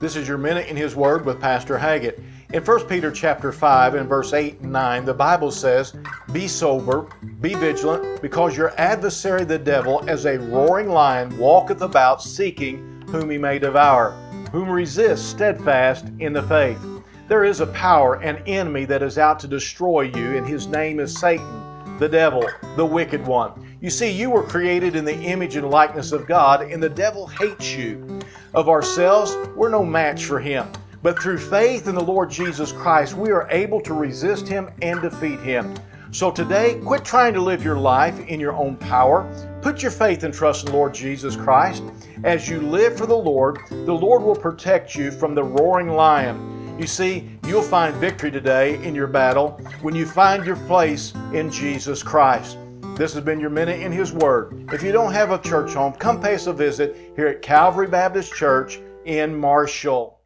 This is your minute in His Word with Pastor Haggett. In 1 Peter chapter 5 and verse 8 and 9, the Bible says, Be sober, be vigilant, because your adversary the devil, as a roaring lion, walketh about seeking whom he may devour, whom resist steadfast in the faith. There is a power, an enemy that is out to destroy you, and his name is Satan, the devil, the wicked one. You see, you were created in the image and likeness of God, and the devil hates you. Of ourselves, we're no match for him. But through faith in the Lord Jesus Christ, we are able to resist him and defeat him. So today, quit trying to live your life in your own power. Put your faith and trust in Lord Jesus Christ. As you live for the Lord, the Lord will protect you from the roaring lion. You see, you'll find victory today in your battle when you find your place in Jesus Christ. This has been your Minute in His Word. If you don't have a church home, come pay us a visit here at Calvary Baptist Church in Marshall.